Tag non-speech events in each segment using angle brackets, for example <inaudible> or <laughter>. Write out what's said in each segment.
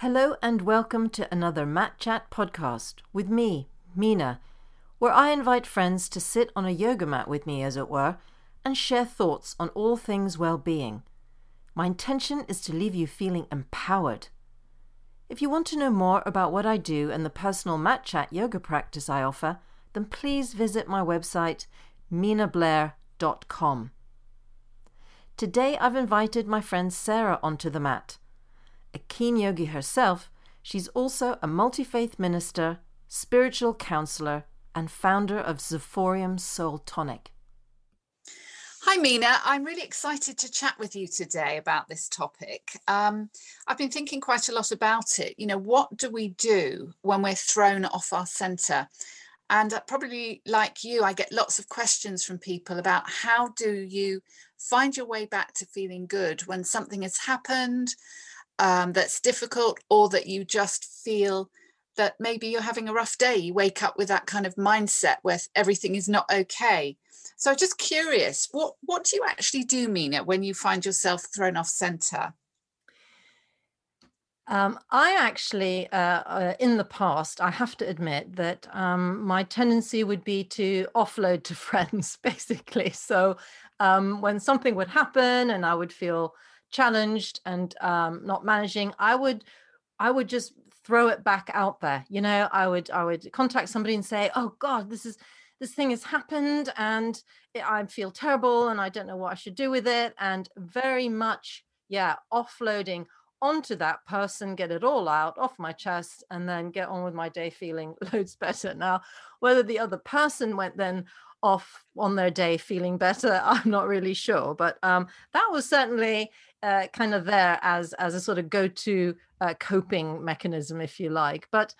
Hello and welcome to another Mat Chat podcast with me, Mina, where I invite friends to sit on a yoga mat with me, as it were, and share thoughts on all things well being. My intention is to leave you feeling empowered. If you want to know more about what I do and the personal Mat Chat yoga practice I offer, then please visit my website, minablair.com. Today I've invited my friend Sarah onto the mat. A keen yogi herself, she's also a multi faith minister, spiritual counselor, and founder of Zephorium Soul Tonic. Hi, Mina. I'm really excited to chat with you today about this topic. Um, I've been thinking quite a lot about it. You know, what do we do when we're thrown off our centre? And uh, probably like you, I get lots of questions from people about how do you find your way back to feeling good when something has happened, um, that's difficult or that you just feel that maybe you're having a rough day you wake up with that kind of mindset where everything is not okay so just curious what what do you actually do mina when you find yourself thrown off center um, I actually, uh, uh, in the past, I have to admit that um, my tendency would be to offload to <laughs> friends, basically. So um, when something would happen and I would feel challenged and um, not managing, I would I would just throw it back out there. You know, I would I would contact somebody and say, "Oh God, this is this thing has happened, and I feel terrible, and I don't know what I should do with it." And very much, yeah, offloading onto that person, get it all out off my chest, and then get on with my day feeling <laughs> loads better. Now, whether the other person went then off on their day feeling better, <laughs> I'm not really sure, but um, that was certainly uh, kind of there as as a sort of go-to uh, coping mechanism, if you like. But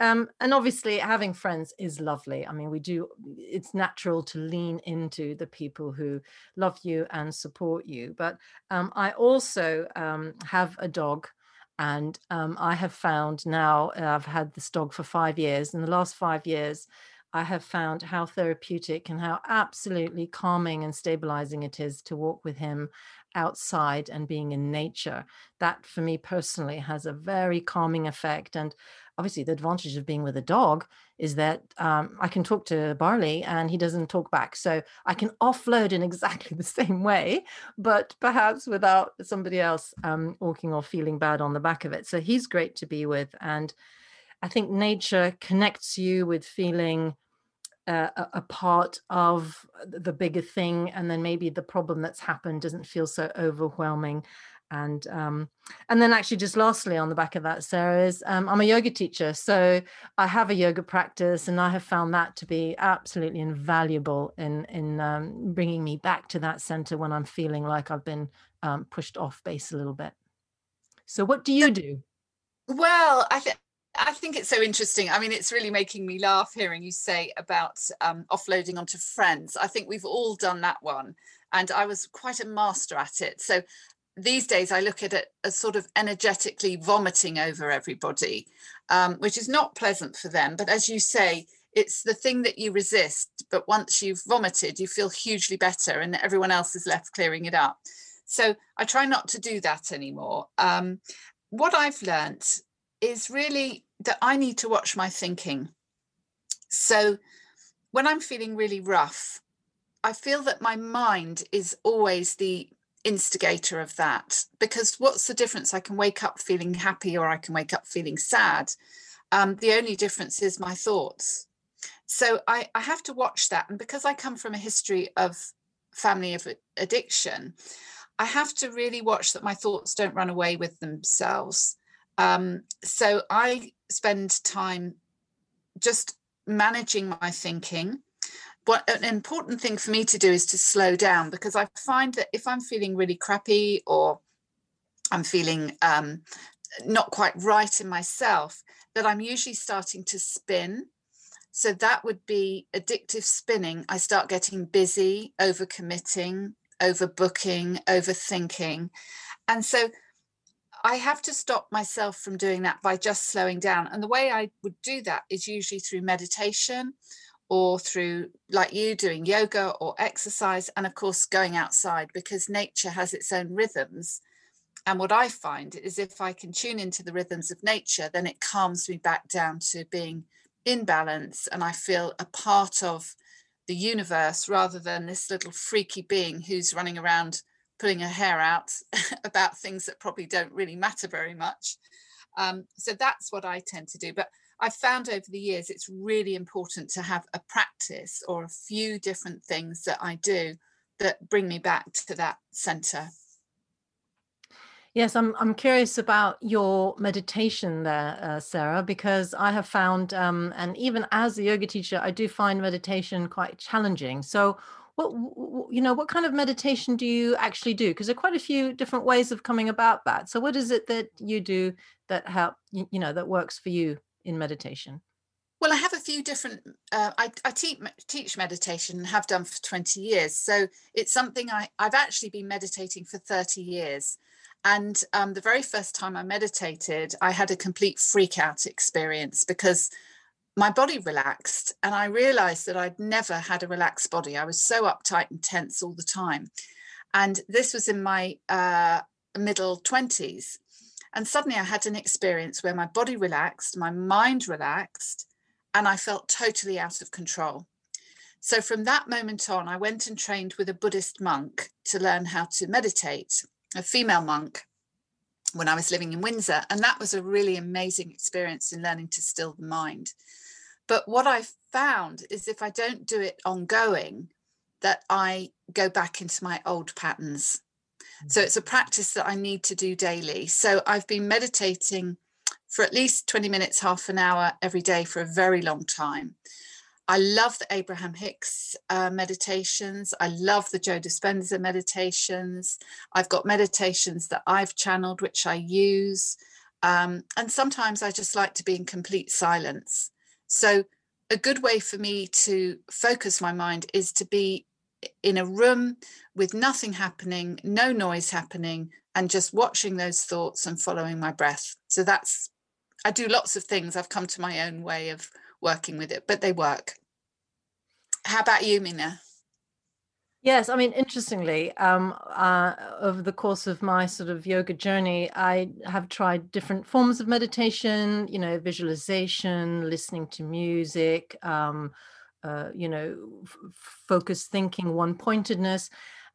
um, and obviously, having friends is lovely. I mean, we do. It's natural to lean into the people who love you and support you. But um, I also um, have a dog. And um, I have found now, I've had this dog for five years. In the last five years, I have found how therapeutic and how absolutely calming and stabilizing it is to walk with him outside and being in nature. That, for me personally, has a very calming effect. And obviously, the advantage of being with a dog is that um, I can talk to Barley and he doesn't talk back. So I can offload in exactly the <laughs> same way, but perhaps without somebody else um, walking or feeling bad on the back of it. So he's great to be with. And I think nature connects you with feeling uh, a, part of the bigger thing and then maybe the problem that's happened doesn't feel so overwhelming. And um, and then actually just lastly on the back of that sarah is um, i'm a yoga teacher so i have a yoga practice and i have found that to be absolutely invaluable in in um, bringing me back to that center when i'm feeling like i've been um, pushed off base a little bit. So what do you do? well i think I think it's so interesting. I mean, it's really making me laugh hearing you say about um, offloading onto friends. I think we've all done that one, and I was quite a master at it. So these days, I look at it as sort of energetically vomiting over everybody, um, which is not pleasant for them. But as you say, it's the thing that you resist. But once you've vomited, you feel hugely better, and everyone else is left clearing it up. So I try not to do that anymore. Um, what I've learnt is really that I need to watch my thinking. So when I'm feeling really rough, I feel that my mind is always the instigator of that because what's the difference? I can wake up feeling happy or I can wake up feeling sad. Um, the only difference is my thoughts. So I, I have to watch that. And because I come from a history of family of addiction, I have to really watch that my thoughts don't run away with themselves. Um, so I spend time just managing my thinking. What an important thing for me to do is to slow down because I find that if I'm feeling really crappy or I'm feeling um, not quite right in myself, that I'm usually starting to spin. So that would be addictive spinning. I start getting busy, overcommitting, overbooking, overthinking. And so I have to stop myself from doing that by just slowing down. And the way I would do that is usually through meditation or through, like you, doing yoga or exercise. And of course, going outside because nature has its own rhythms. And what I find is if I can tune into the rhythms of nature, then it calms me back down to being in balance and I feel a part of the universe rather than this little freaky being who's running around pulling her hair out <laughs> about things that probably don't really matter very much. Um, so that's what I tend to do. But I've found over the years it's really important to have a practice or a few different things that I do that bring me back to that center. Yes, I'm. I'm curious about your meditation there, uh, Sarah, because I have found, um, and even as a yoga teacher, I do find meditation quite challenging. So, what you know, what kind of meditation do you actually do? Because there are quite a few different ways of coming about that. So, what is it that you do that help you, know that works for you in meditation? Well, I have a few different. Uh, I, I teach meditation and have done for twenty years. So it's something I I've actually been meditating for thirty years. And um, the very first time I meditated, I had a complete freak out experience because my body relaxed and I realized that I'd never had a relaxed body. I was so uptight and tense all the time. And this was in my uh, middle 20s. And suddenly I had an experience where my body relaxed, my mind relaxed, and I felt totally out of control. So from that moment on, I went and trained with a Buddhist monk to learn how to meditate a female monk when I was living in Windsor. And that was a really amazing experience in learning to still the mind. But what I've found is if I don't do it ongoing, that I go back into my old patterns. So it's a practice that I need to do daily. So I've been meditating for at least 20 minutes, half an hour every day for a very long time. I love the Abraham Hicks uh, meditations. I love the Joe Dispenza meditations. I've got meditations that I've channeled, which I use. Um, and sometimes I just like to be in complete silence. So, a good way for me to focus my mind is to be in a room with nothing happening, no noise happening, and just watching those thoughts and following my breath. So, that's, I do lots of things. I've come to my own way of working with it, but they work. How about you, Mina? Yes, I mean, interestingly, um, uh, over the course of my sort of yoga journey, I have tried different forms of meditation, you know, visualization, listening to music, um, uh, you know, f- focused thinking, one pointedness.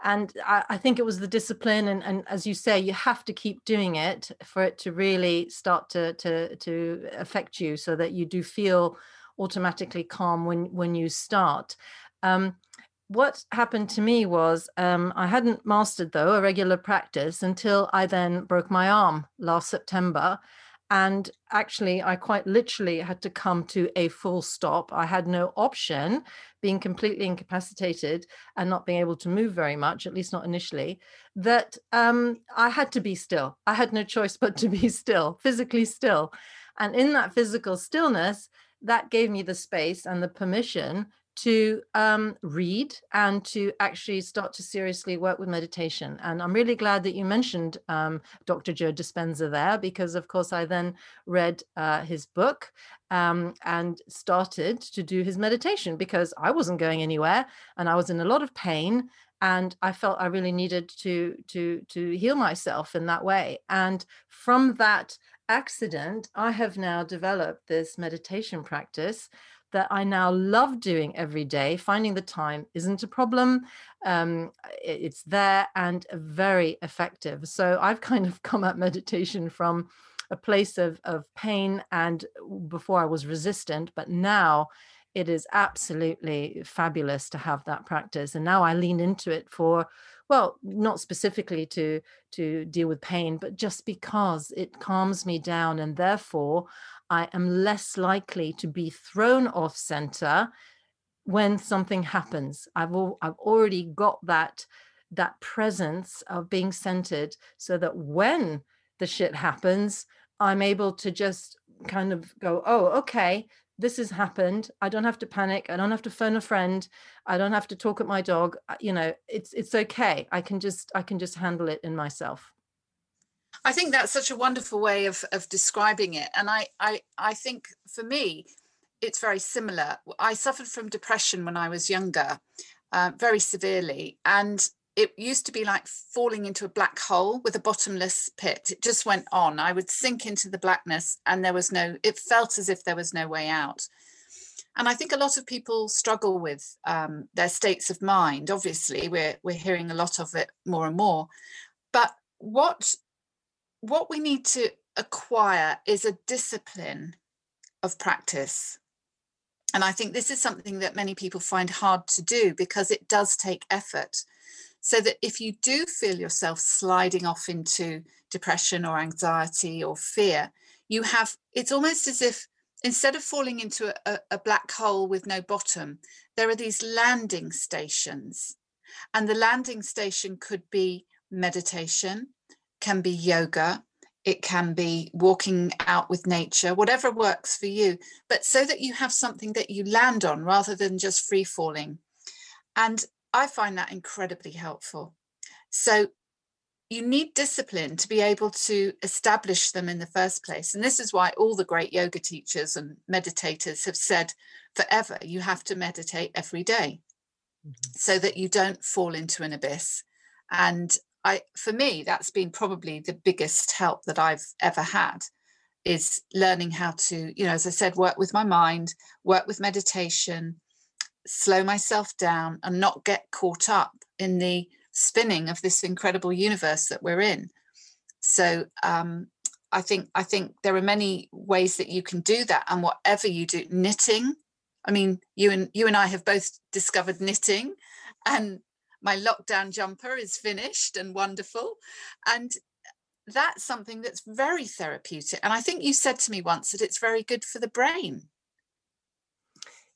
And I, I, think it was the discipline, and, and as you say, you have to keep doing it for it to really start to to to affect you, so that you do feel automatically calm when when you start. Um, what happened to me was um, I hadn't mastered though a regular practice until I then broke my arm last September. And actually, I quite literally had to come to a full stop. I had no option, being completely incapacitated and not being able to move very much, at least not initially, that um, I had to be still. I had no choice but to be still, physically still. And in that physical stillness, that gave me the space and the permission to um, read and to actually start to seriously work with meditation. And I'm really glad that you mentioned um, Dr. Joe Dispenza there, because of course I then read uh, his book um, and started to do his meditation because I wasn't going anywhere and I was in a lot of pain and I felt I really needed to to to heal myself in that way. And from that accident, I have now developed this meditation practice that I now love doing every day. Finding the time isn't a problem. Um, it's there and very effective. So I've kind of <laughs> come at meditation from a place of, of pain and before I was resistant, but now it is absolutely fabulous to have that practice. And now I lean into it for well not specifically to to deal with pain but just because it calms me down and therefore i am less likely to be thrown off center when something happens. I've al- i've already got that that presence of being centered so that when the shit happens i'm able to just kind of go oh okay this has happened. I don't have to panic. I don't have to phone a friend. I don't have to talk at my dog. Uh, you know it's it's okay. I can just i can just handle it in myself i think that's such a wonderful way of of describing it and i i i think for me it's very similar i suffered from depression when i was younger uh, very severely and it used to be like falling into a black hole with a bottomless pit. It just went on. I would sink into the blackness and there was no, it felt as if there was no way out. And I think a lot of people struggle with um, their states of mind. Obviously, we're, we're hearing a lot of it more and more. But what, what we need to acquire is a discipline of practice. And I think this is something that many people find hard to do because it does take effort so that if you do feel yourself sliding off into depression or anxiety or fear, you have, it's almost as if instead of falling into a, a, black hole with no bottom, there are these landing stations. And the landing station could be meditation, can be yoga, it can be walking out with nature, whatever works for you, but so that you have something that you land on rather than just free falling. And I find that incredibly helpful. So you need discipline to be able to establish them in the first place. And this is why all the great yoga teachers and meditators have said forever, you have to meditate every day mm-hmm. so that you don't fall into an abyss. And I, for me, that's been probably the biggest help that I've ever had is learning how to, you know, as I said, work with my mind, work with meditation, slow myself down and not get caught up in the spinning of this incredible universe that we're in. So um, I think I think there are many ways that you can do that, and whatever you do, knitting. I mean, you and you and I have both discovered knitting, and my lockdown jumper is finished and wonderful, and that's something that's very therapeutic. And I think you said to me once that it's very good for the brain.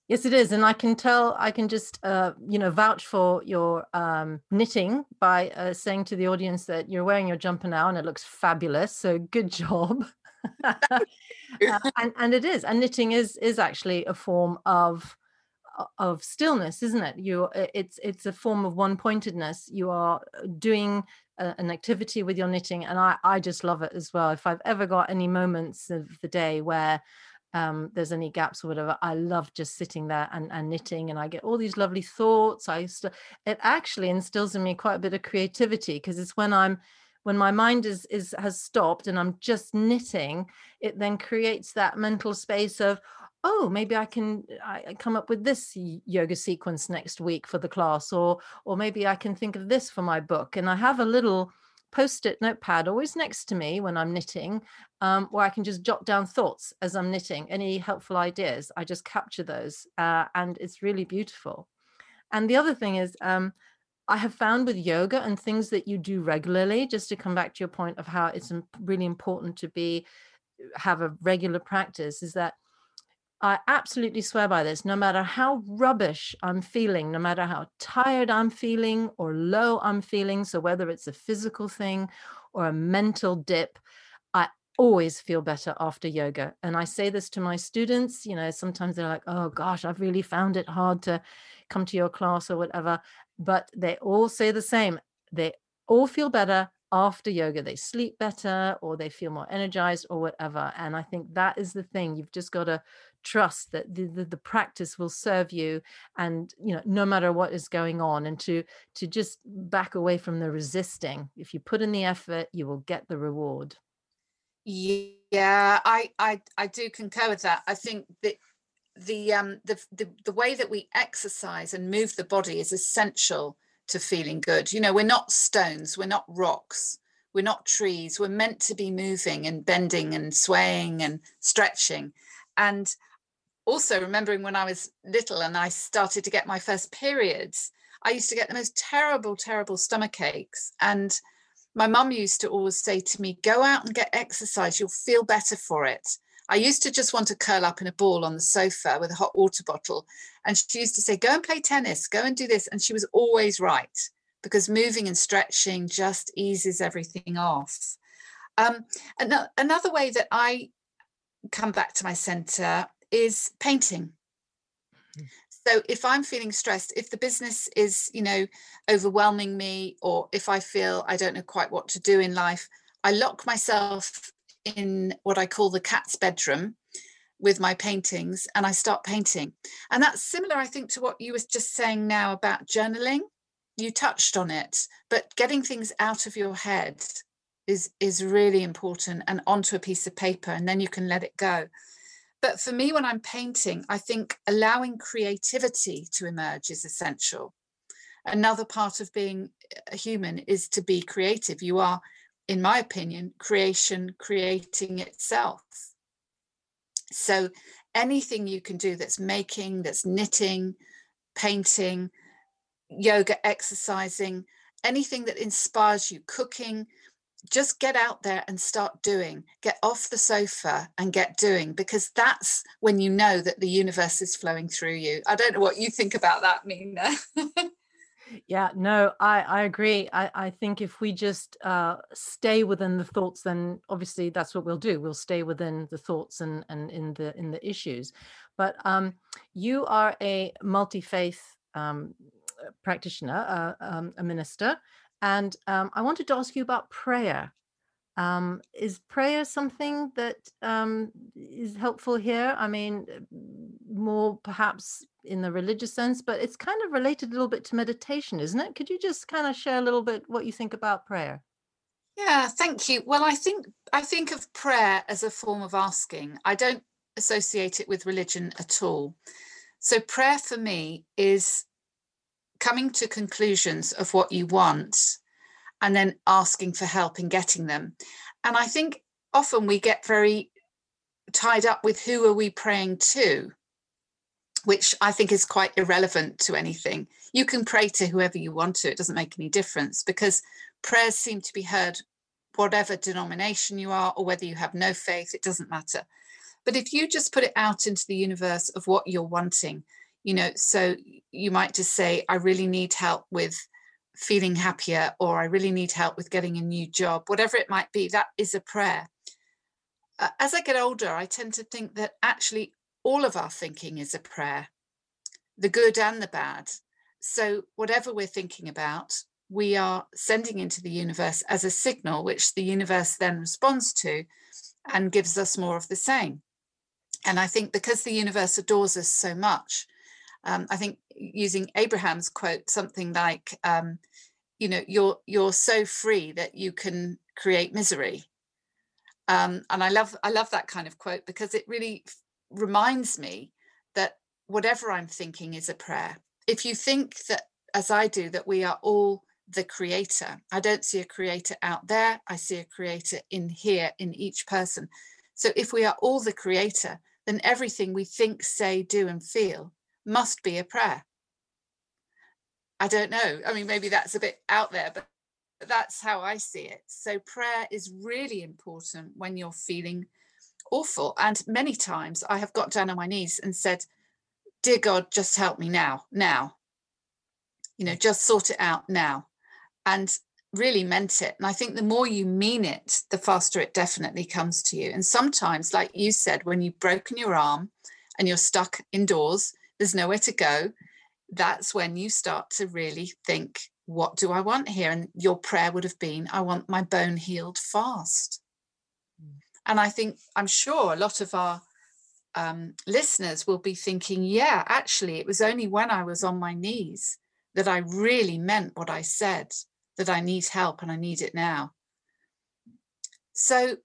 Yes, it is, and I can tell. I can just, uh, you know, vouch for your um, knitting by uh, saying to the audience that you're wearing your jumper now, and it looks fabulous. So good job. <laughs> <laughs> uh, and and it is, and knitting is is actually a form of of stillness, isn't it? You, it's it's a form of one pointedness. You are uh, doing a, an activity with your knitting, and I I just love it as well. If I've ever got any moments of the day where um, there's any gaps or whatever, I love just sitting there and, and knitting, and I get all these lovely thoughts. I st- it actually instills in me quite a bit of creativity because it's when I'm when my mind is is has stopped and I'm just knitting, it then creates that mental space of oh maybe i can I come up with this yoga sequence next week for the class or or maybe i can think of this for my book and i have a little post-it notepad always next to me when I'm knitting, um, where I can just jot down thoughts as I'm knitting. Any helpful ideas, I just capture those, uh, and it's really beautiful. And the other thing is, um, I have found with yoga and things that you do regularly, just to come back to your point of how it's really important to be have a regular practice, is that I absolutely swear by this. No matter how rubbish I'm feeling, no matter how tired I'm feeling or low I'm feeling, so whether it's a physical thing or a mental dip, I always feel better after yoga. And I say this to my students, you know, sometimes they're like, oh gosh, I've really found it hard to come to your class or whatever. But they all say the same. They all feel better after yoga they sleep better or they feel more energized or whatever and i think that is the thing you've just got to trust that the, the, the, practice will serve you and you know no matter what is going on and to to just back away from the resisting if you put in the effort you will get the reward. Yeah i i i do concur with that. I think that the um the, the the way that we exercise and move the body is essential to feeling good. You know we're not stones we're not rocks we're not trees we're meant to be moving and bending and swaying and stretching. And also remembering when I was little and I started to get my first periods, I used to get the most terrible, terrible stomach aches. And my mum used to always say to me, go out and get exercise, you'll feel better for it. I used to just want to curl up in a ball on the sofa with a hot water bottle. And she used to say, go and play tennis, go and do this. And she was always right because moving and stretching just eases everything off. Um, another way that I come back to my center is painting. Hmm. So if I'm feeling stressed, if the business is, you know, overwhelming me, or if I feel I don't know quite what to do in life, I lock myself in what I call the cat's bedroom with my paintings and I start painting. And that's similar, I think, to what you were just saying now about journaling. you touched on it, but getting things out of your head is is really important and onto a piece of paper and then you can let it go. But for me, when I'm painting, I think allowing creativity to emerge is essential. Another part of being a human is to be creative. You are, in my opinion, creation creating itself. So anything you can do that's making, that's knitting, painting, yoga, exercising, anything that inspires you, cooking, just get out there and start doing. Get off the sofa and get doing because that's when you know that the universe is flowing through you. I don't know what you think about that, Mina. <laughs> yeah, no, I, I agree. I, I think if we just uh, stay within the thoughts, then obviously that's what we'll do. We'll stay within the thoughts and, and in the in the issues. But um, you are a multi-faith um, practitioner, uh, um, a minister. And um, I wanted to ask you about prayer. Um, is prayer something that um, is helpful here? I mean, uh, more perhaps in the religious sense, but it's kind of related a little bit to meditation, isn't it? Could you just kind of share a little bit what you think about prayer? Yeah, thank you. Well, I think I think of prayer as a form of asking. I don't associate it with religion at all. So prayer for me is coming to conclusions of what you want and then asking for help in getting them. And I think often we get very tied up with who are we praying to, which I think is quite irrelevant to anything. You can pray to whoever you want to, it doesn't make any difference because prayers seem to be heard whatever denomination you are or whether you have no faith, it doesn't matter. But if you just put it out into the universe of what you're wanting, you know so you might just say i really need help with feeling happier or i really need help with getting a new job whatever it might be that is a prayer. Uh, as i get older i tend to think that actually all of our thinking is a prayer the good and the bad. So whatever we're thinking about we are sending into the universe as a signal which the universe then responds to and gives us more of the same. And i think because the universe adores us so much um, I think using Abraham's quote, something like, um, you know, you're you're so free that you can create misery. Um, and I love I love that kind of quote because it really reminds me that whatever I'm thinking is a prayer. If you think that, as I do, that we are all the creator, I don't see a creator out there. I see a creator in here, in each person. So if we are all the creator, then everything we think, say, do, and feel must be a prayer. I don't know. I mean, maybe that's a bit out there, but that's how I see it. So, prayer is really important when you're feeling awful. And many times I have got down on my knees and said, Dear God, just help me now, now. You know, mm. just sort it out now. And really meant it. And I think the more you mean it, the faster it definitely comes to you. And sometimes, like you said, when you've broken your arm and you're stuck indoors, there's nowhere to go, that's when you start to really think, what do I want here? And your prayer would have been, I want my bone healed fast. Mm. And I think, I'm sure a lot of our um, listeners will be thinking, yeah, actually, it was only when I was on my knees that I really meant what I said, that I need help and I need it now. So,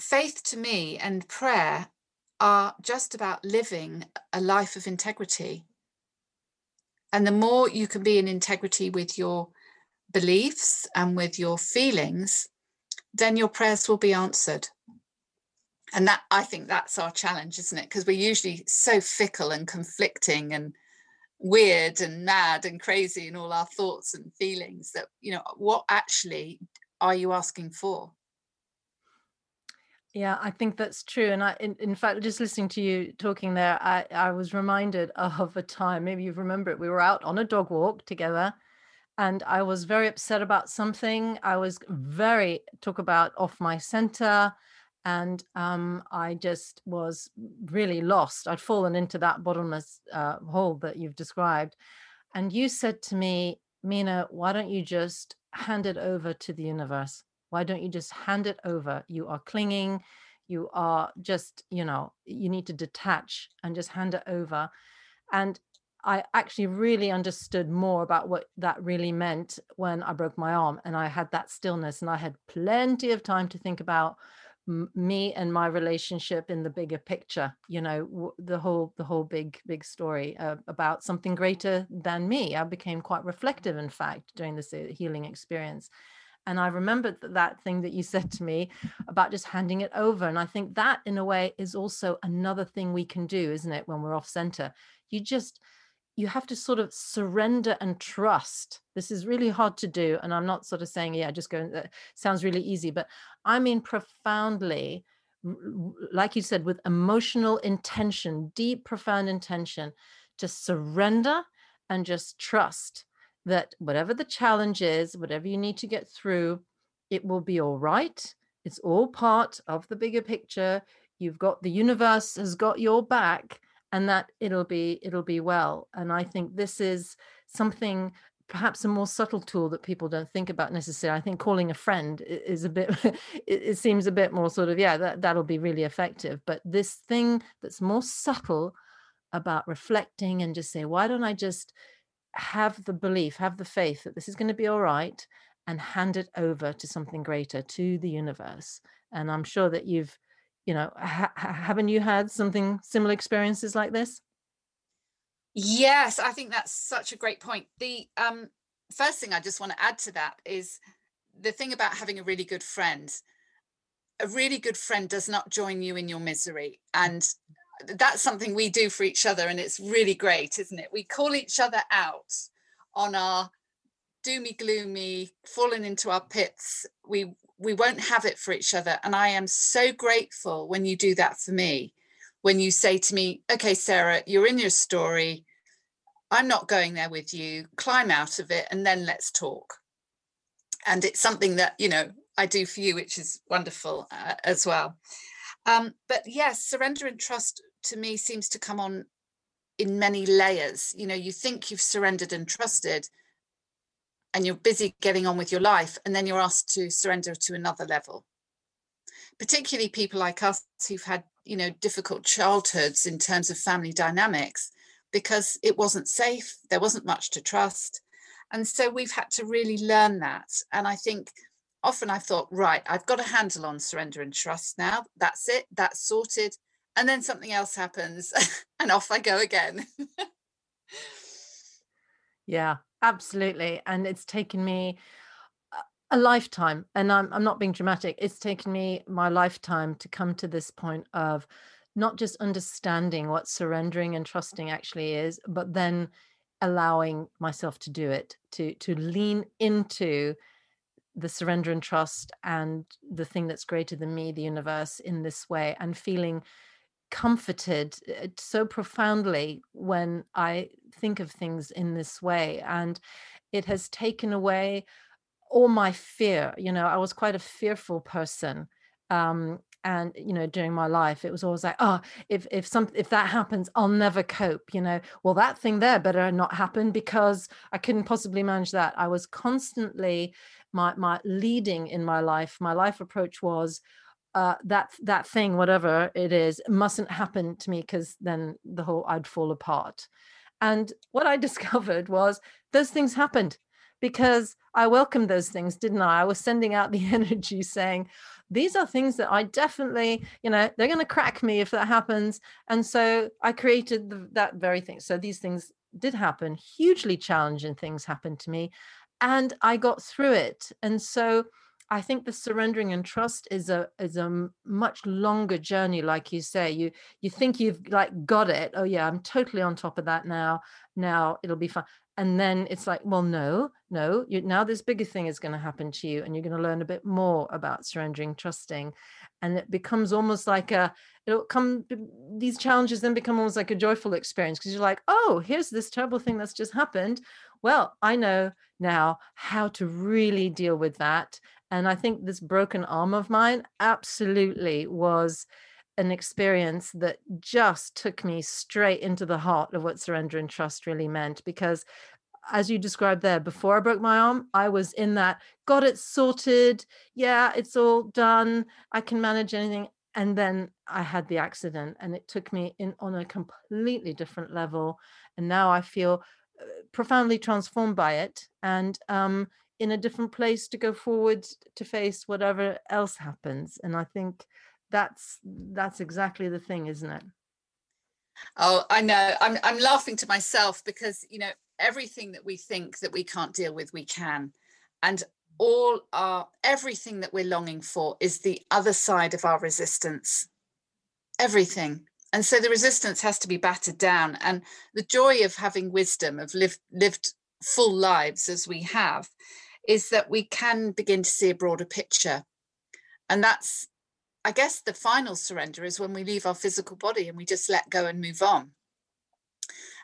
faith to me and prayer are just about living a life of integrity. And the more you can be in integrity with your beliefs and with your feelings, then your prayers will be answered. And that I think that's our challenge, isn't it? Because we're usually so fickle and conflicting and weird and mad and crazy in all our thoughts and feelings that, you know, what actually are you asking for? Yeah, I think that's true. And I, in, in fact, just listening to you talking there, I, I was reminded <laughs> of a time, maybe you remember it. We were out on a dog walk together and I was very upset about something. I was very, talk about off my center. And um, I just was really lost. I'd fallen into that bottomless uh, hole that you've described. And you said to me, Mina, why don't you just hand it over to the universe? Why don't you just hand it over? You are clinging, you are just, you know, you need to detach and just hand it over. And I actually really understood more about what that really meant when I broke my arm and I had that stillness and I had plenty of time to think about m- me and my relationship in the bigger picture you know w- the whole the whole big big story uh, about something greater than me I became quite reflective in fact during this uh, healing experience and I remembered that, that thing that you said to me about just handing it over. And I think that, in a way, is also another thing we can do, isn't it, when we're off center? You just, you have to sort of surrender and trust. This is really hard to do. And I'm not sort of saying, yeah, just go, that uh, sounds really easy, but I mean profoundly, like you said, with emotional intention, deep, profound intention to surrender and just trust that whatever the challenge is, whatever you need to get through, it will be all right. It's all part of the bigger picture. You've got the universe has got your back and that it'll be it'll be well. And I think this is something perhaps a more subtle tool that people don't think about necessarily. I think calling a friend is a bit <laughs> it, seems a bit more sort of yeah, that that'll be really effective. But this thing that's more subtle about reflecting and just say, why don't I just have the belief, have the faith that this is going to be all right and hand it over to something greater, to the universe. And I'm sure that you've, you know, ha- haven't you had something similar experiences like this? Yes, I think that's such a great point. The um, first thing I just want to add to that is the thing about having a really good friend. A really good friend does not join you in your misery. And that's something we do for each other and it's really great isn't it? We call each other out on our doomy gloomy falling into our pits. We we won't have it for each other and i am so grateful when you do that for me. When you say to me okay sarah you're in your story. I'm not going there with you. Climb out of it and then let's talk. And it's something that you know i do for you which is wonderful uh, as well um, but yes, surrender and trust to me seems to come on in many layers. You know, you think you've surrendered and trusted, and you're busy getting on with your life, and then you're asked to surrender to another level. Particularly people like us who've had, you know, difficult childhoods in terms of family dynamics, because it wasn't safe, there wasn't much to trust. And so we've had to really learn that. And I think often I thought, right, I've got a handle on surrender and trust now. That's it, that's sorted. And then something else happens <laughs> and off I go again. yeah, absolutely. And it's taken me a lifetime, and I'm, I'm not being dramatic, it's taken me my lifetime to come to this point of not just understanding what surrendering and trusting actually is, but then allowing myself to do it, to to lean into the surrender and trust and the thing that's greater than me the universe in this way and feeling comforted uh, so profoundly when i think of things in this way. And it has taken away all my fear you know i was quite a fearful person um, and you know during my life it was always like oh if if some if that happens i'll never cope you know? Well that thing there better not happen because i couldn't possibly manage that. I was constantly my my leading in my life my life approach was uh, that that thing whatever it is mustn't happen to me because then the whole i'd fall apart. And what i <laughs> discovered was those things happened because i welcomed those things didn't i? I was sending out the <laughs> energy saying these are things that I definitely, you know, they're going to crack me if that happens. And so I created the, that very thing. So these things did happen, hugely challenging things happened to me. And I got through it. And so I think the surrendering and trust is a is a much longer journey, like you say. You you think you've like got it. Oh yeah, I'm totally on top of that now. Now it'll be fine and then it's like well no no you, now this bigger thing is going to happen to you and you're going to learn a bit more about surrendering trusting and it becomes almost like a it'll come these challenges then become almost like a joyful experience because you're like oh here's this terrible thing that's just happened. Well i know now how to really deal with that and i think this broken arm of mine absolutely was an experience that just took me straight into the heart of what surrender and trust really meant because as you described there before i broke my arm i was in that got it sorted. Yeah it's all done. I can manage anything. And then I had the accident and it took me in on a completely different level. And now I feel uh, profoundly transformed by it and um in a different place to go forward to face whatever else happens. And I think that's that's exactly the thing isn't it? Oh, I know. I'm I'm laughing to myself because you know everything that we think that we can't deal with, we can, and all our everything that we're longing for is the other side of our resistance. Everything. And so the resistance has to be battered down. And the joy of having wisdom of lived lived full lives as we have is that we can begin to see a broader picture. And that's i guess the final surrender is when we leave our physical body and we just let go and move on.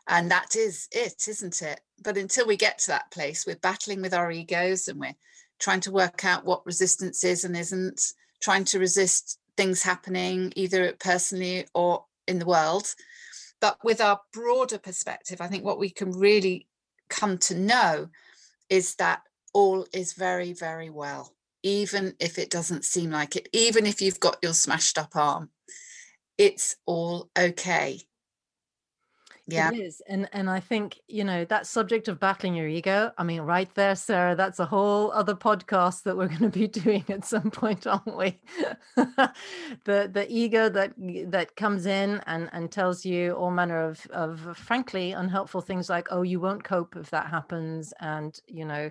And that is it isn't it? But until we get to that place we're battling with our egos and we're trying to work out what resistance is and isn't, trying to resist things happening either personally or in the world. But with our broader perspective, I think what we can really come to know is that all is very, very well, even if it doesn't seem like it, even if you've got your smashed up arm, it's all okay. Yeah. it is and and i think you know that subject of battling your ego i mean right there sarah that's a whole other podcast that we're going to be <laughs> doing at some point aren't we? <laughs> The the ego that that comes in and and tells you all manner of of frankly unhelpful things like oh you won't cope if that happens and you know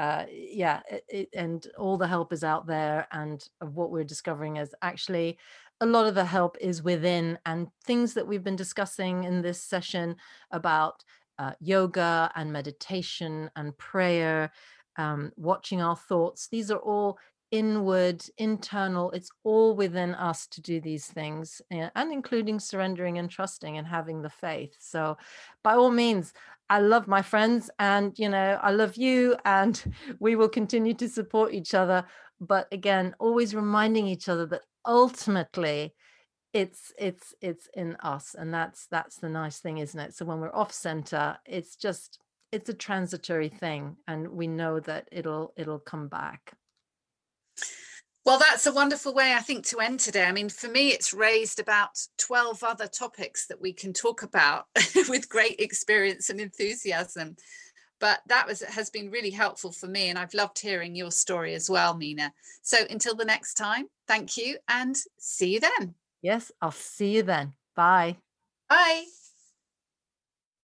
uh, yeah, it, it, and all the help is out there. And what we're discovering is actually a lot of the help is within and things that we've been discussing in this session about uh, yoga and meditation and prayer, um, watching our thoughts. These are all inward, internal. It's all within us to do these things, eh, and including surrendering and trusting and having the faith. So, by all means, I love my friends, and you know, I love you, and <laughs> we will continue to support each other. But again, always reminding each other that ultimately it's it's it's in us and that's that's the nice thing isn't it so when we're off center it's just it's a transitory thing and we know that it'll it'll come back well that's a wonderful way i think to end today. I mean for me it's raised about 12 other topics that we can talk about <laughs> with great experience and enthusiasm. But that was has been really helpful for me and I've loved hearing your story as well Mina. So until the next time thank you and see you then. Yes I'll see you then. Bye. Bye